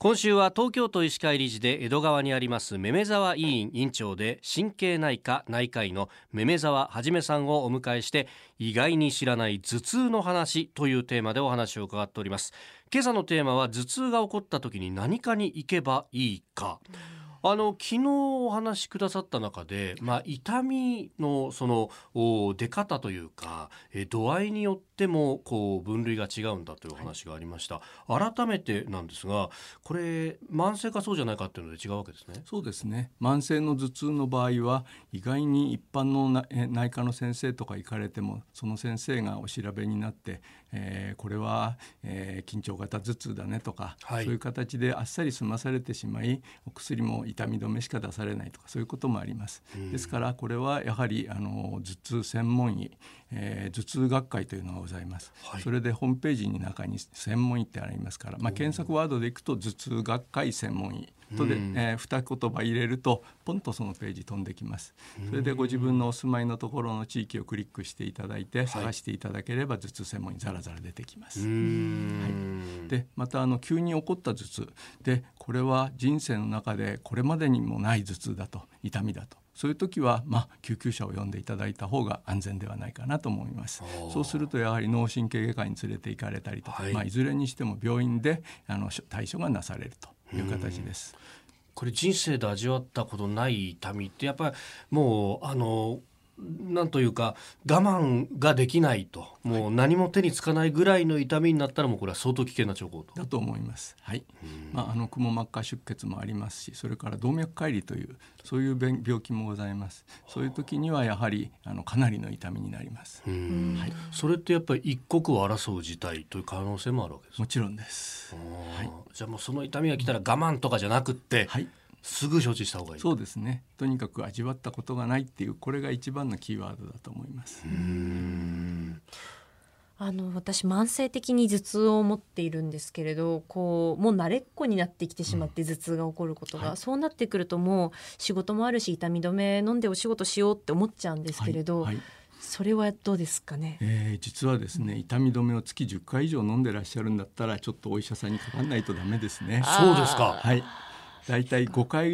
今週は東京都医師会理事で江戸川にありますめめ沢委員委員長で神経内科内科医のめめ沢はじめさんをお迎えして意外に知らない頭痛の話というテーマでお話を伺っております。今朝のテーマは頭痛が起こった時に何かに行けばいいか、あの昨日お話しくださった中で、まあ、痛みのその出方というかえ度合いによってもこう分類が違うんだというお話がありました、はい、改めてなんですがこれ慢性かそうじゃないかっていうので違うわけですね。そうですね。慢性の頭痛の場合は意外に一般の内科の先生とか行かれてもその先生がお調べになって、えー、これは、えー、緊張型頭痛だねとか、はい、そういう形であっさり済まされてしまいお薬も痛み止めしか出されないとかそういうこともあります。ですからこれはやはりあの頭痛専門医、えー、頭痛学会というのがございます、はい、それでホームページの中に専門医ってありますから、まあ、検索ワードでいくと頭痛学会専門医とで、えー、二言葉入れるとポンとそのページ飛んできます。それでご自分のお住まいのところの地域をクリックしていただいて探していただければ頭痛専門にザラザラ出てきます、はい、でまたあの急に起こった頭痛。でこれは人生の中でこれまでにもない頭痛だと痛みだと。そういう時は、まあ、救急車を呼んでいただいた方が安全ではないかなと思います。そうするとやはり脳神経外科に連れて行かれたりとか、はい。まあ、いずれにしても病院であの対処がなされるという形です。これ人生で味わったことない痛みってやっぱりもうあのなんというか我慢ができないともう何も手につかないぐらいの痛みになったらもうこれは相当危険な兆候と。だと思います。はい。まああのくも膜下出血もありますし、それから動脈解離というそういう病気もございます。そういう時にはやはりあのかなりの痛みになります。はい。それってやっぱり一刻を争う事態という可能性もあるわけですもちろんです。はい。じゃあもうその痛みが来たら我慢とかじゃなくって、はい。すぐ承知した方がいい。そうですね。とにかく味わったことがないっていうこれが一番のキーワードだと思います。あの私慢性的に頭痛を持っているんですけれどこうもう慣れっこになってきてしまって頭痛が起こることが、うんはい、そうなってくるともう仕事もあるし痛み止め飲んでお仕事しようって思っちゃうんですけれど、はい。はい。それはどうですかね、えー、実はですね痛み止めを月10回以上飲んでらっしゃるんだったらちょっとお医者さんにかかんないとダメですね。そうですか。はい大体5回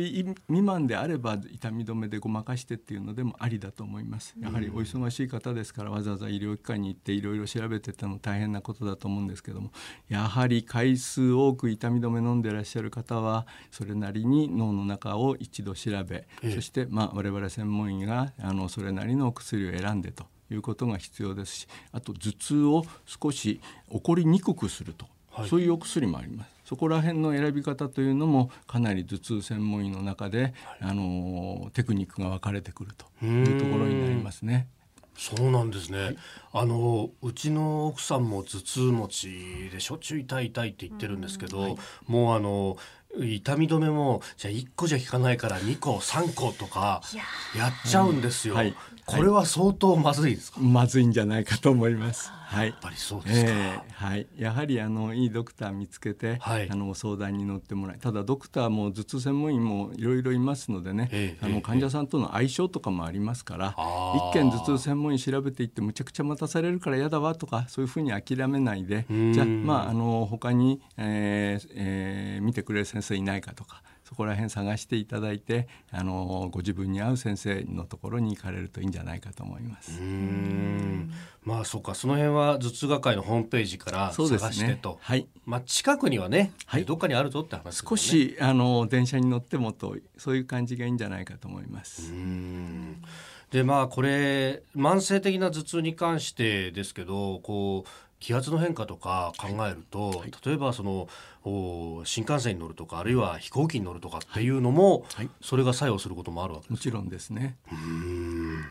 未満であれば痛み止めでごまかしてっていうのでもありだと思います。やはりお忙しい方ですからわざわざ医療機関に行っていろいろ調べてても大変なことだと思うんですけどもやはり回数多く痛み止め飲んでらっしゃる方はそれなりに脳の中を一度調べ、そしてまあ我々専門医があのそれなりのお薬を選んでということが必要ですしあと頭痛を少し起こりにくくすると、はい、そういうお薬もあります。そこら辺の選び方というのもかなり頭痛専門医の中で、あのテクニックが分かれてくるというところになりますね。そうなんですね、はい、あのうちの奥さんも頭痛持ちでしょ？っちゅう痛い痛いって言ってるんですけど、はい、もうあの痛み止めもじゃあ1個じゃ効かないから2個3個とかやっちゃうんですよ、はい、これは相当まずいですか、まずいんじゃないかと思います。はい、やっぱりそうですか、えー、はい、やはりあのいいドクター見つけて、はい、あの相談に乗ってもらいただドクターも頭痛専門医もいろいろいますのでね、えー、あの患者さんとの相性とかもありますから、一見頭痛専門医調べていってむちゃくちゃ待たされるから嫌だわとかそういうふうに諦めないでじゃあまああの他に、えーえー、見てくれる先生いないかとかそこら辺探していただいてあのご自分に合う先生のところに行かれるといいんじゃないかと思います。まあそうか。その辺は頭痛学会のホームページから探してと、ね、はい、まあ近くにはね、はい、どっかにあるぞって話、ね、少しあの電車に乗ってもとそういう感じがいいんじゃないかと思います。でまあこれ慢性的な頭痛に関してですけどこう気圧の変化とか考えると、はい、例えばその新幹線に乗るとかあるいは飛行機に乗るとかっていうのも、はい、それが作用することもあるわけ。ですもちろんですね。うん。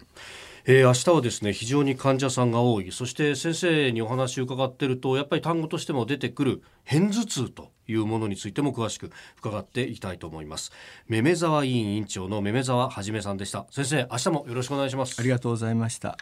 えー、明日はですね非常に患者さんが多い。そして先生にお話を伺っているとやっぱり単語としても出てくる片頭痛というものについても詳しく伺っていきたいと思います。めめ沢委員委員長のめめ沢はじめさんでした。先生明日もよろしくお願いします。ありがとうございました